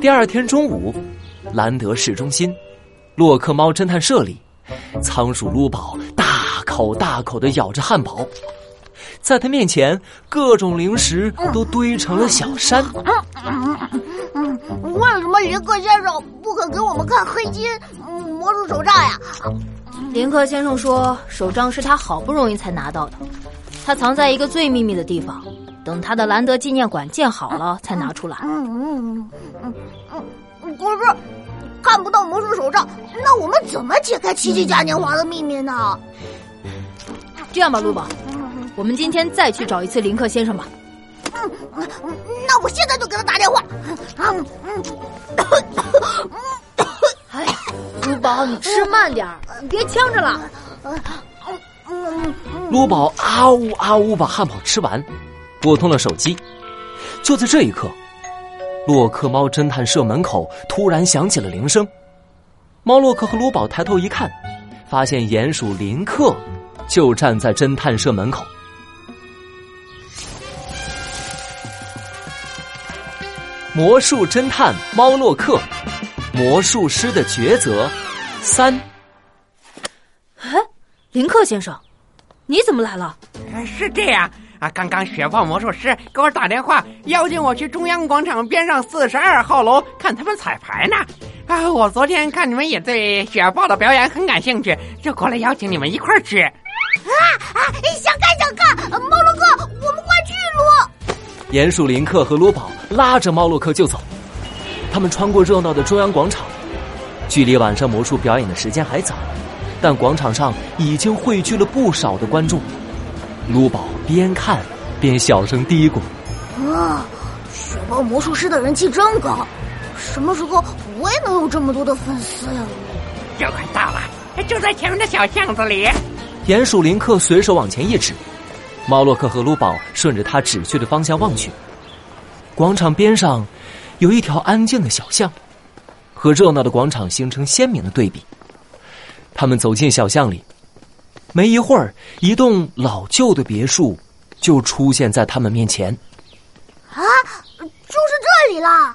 第二天中午，兰德市中心，洛克猫侦探社里，仓鼠卢宝大口大口的咬着汉堡，在他面前，各种零食都堆成了小山。为什么林克先生不肯给我们看黑金魔术手杖呀？林克先生说，手杖是他好不容易才拿到的，他藏在一个最秘密的地方，等他的兰德纪念馆建好了才拿出来。嗯嗯嗯嗯，可是看不到魔术手杖，那我们怎么解开奇迹嘉年华的秘密呢？这样吧，陆宝，我们今天再去找一次林克先生吧。嗯，那我现在就给他打电话。嗯嗯。哎，卢宝，你吃慢点儿，别呛着了。卢宝啊呜啊呜把汉堡吃完，拨通了手机。就在这一刻，洛克猫侦探社门口突然响起了铃声。猫洛克和卢宝抬头一看，发现鼹鼠林克就站在侦探社门口。魔术侦探猫洛克，魔术师的抉择三。哎，林克先生，你怎么来了？是这样啊，刚刚雪豹魔术师给我打电话，邀请我去中央广场边上四十二号楼看他们彩排呢。啊，我昨天看你们也对雪豹的表演很感兴趣，就过来邀请你们一块儿去。啊啊，想看想看，猫洛克，我们快去喽！鼹鼠林克和罗宝拉着猫洛克就走，他们穿过热闹的中央广场，距离晚上魔术表演的时间还早，但广场上已经汇聚了不少的观众。卢宝边看边小声嘀咕：“啊，雪豹魔术师的人气真高，什么时候我也能有这么多的粉丝呀？”就快到了，就在前面的小巷子里。鼹鼠林克随手往前一指。猫洛克和卢宝顺着他指去的方向望去，广场边上有一条安静的小巷，和热闹的广场形成鲜明的对比。他们走进小巷里，没一会儿，一栋老旧的别墅就出现在他们面前。啊，就是这里啦！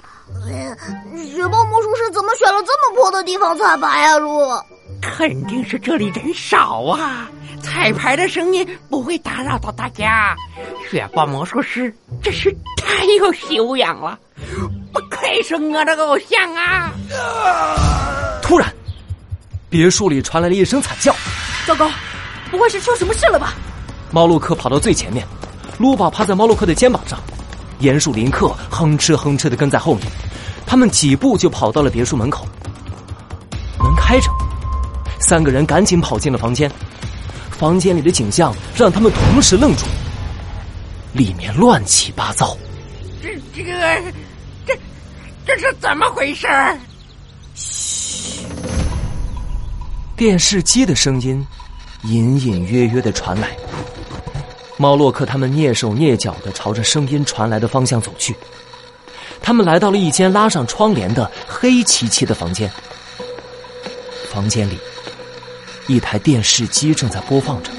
雪豹魔术师怎么选了这么破的地方彩排啊？路肯定是这里人少啊。彩排的声音不会打扰到大家。雪豹魔术师真是太有修养了，不愧是我的偶像啊！突然，别墅里传来了一声惨叫。糟糕，不会是出什么事了吧？猫洛克跑到最前面，卢宝趴在猫洛克的肩膀上，鼹鼠林克哼哧哼哧的跟在后面。他们几步就跑到了别墅门口，门开着，三个人赶紧跑进了房间。房间里的景象让他们同时愣住，里面乱七八糟。这、这个、这、这是怎么回事？嘘，电视机的声音隐隐约约的传来。猫洛克他们蹑手蹑脚的朝着声音传来的方向走去。他们来到了一间拉上窗帘的黑漆漆的房间。房间里。一台电视机正在播放着，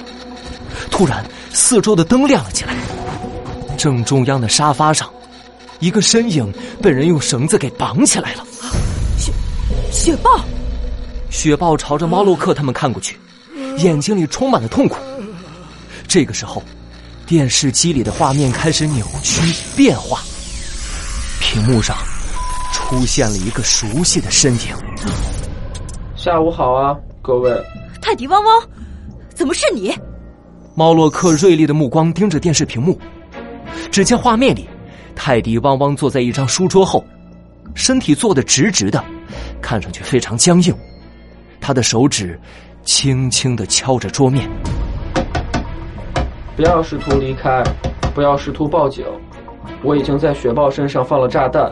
突然，四周的灯亮了起来。正中央的沙发上，一个身影被人用绳子给绑起来了。雪雪豹，雪豹朝着猫洛克他们看过去，眼睛里充满了痛苦。这个时候，电视机里的画面开始扭曲变化，屏幕上出现了一个熟悉的身影。下午好啊，各位。泰迪汪汪，怎么是你？猫洛克锐利的目光盯着电视屏幕，只见画面里，泰迪汪汪坐在一张书桌后，身体坐得直直的，看上去非常僵硬。他的手指轻轻的敲着桌面。不要试图离开，不要试图报警，我已经在雪豹身上放了炸弹，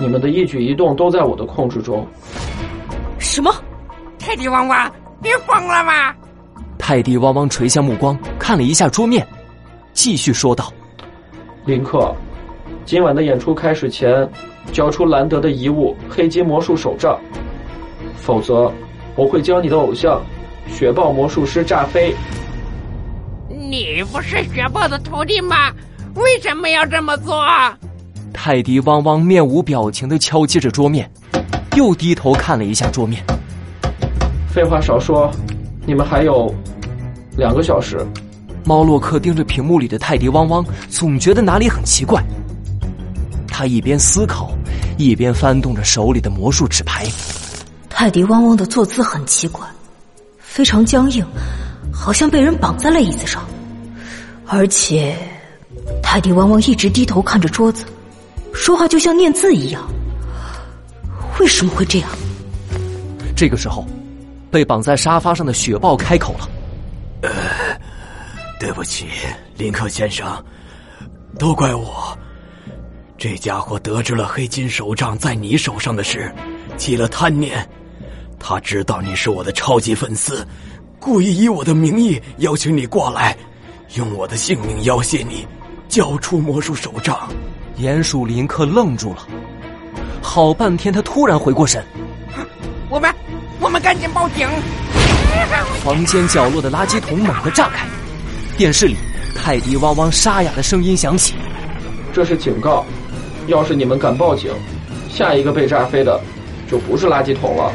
你们的一举一动都在我的控制中。什么？泰迪汪汪？你疯了吗？泰迪汪汪垂下目光，看了一下桌面，继续说道：“林克，今晚的演出开始前，交出兰德的遗物——黑金魔术手杖，否则我会将你的偶像——雪豹魔术师炸飞。”你不是雪豹的徒弟吗？为什么要这么做？泰迪汪汪面无表情的敲击着桌面，又低头看了一下桌面。废话少说，你们还有两个小时。猫洛克盯着屏幕里的泰迪汪汪，总觉得哪里很奇怪。他一边思考，一边翻动着手里的魔术纸牌。泰迪汪汪的坐姿很奇怪，非常僵硬，好像被人绑在了椅子上。而且，泰迪汪汪一直低头看着桌子，说话就像念字一样。为什么会这样？这个时候，被绑在沙发上的雪豹开口了。呃对不起，林克先生，都怪我。这家伙得知了黑金手杖在你手上的事，起了贪念。他知道你是我的超级粉丝，故意以我的名义邀请你过来，用我的性命要挟你，交出魔术手杖。鼹鼠林克愣住了，好半天，他突然回过神。我们，我们赶紧报警！房间角落的垃圾桶猛地炸开。电视里，泰迪汪汪沙哑的声音响起：“这是警告，要是你们敢报警，下一个被炸飞的就不是垃圾桶了。”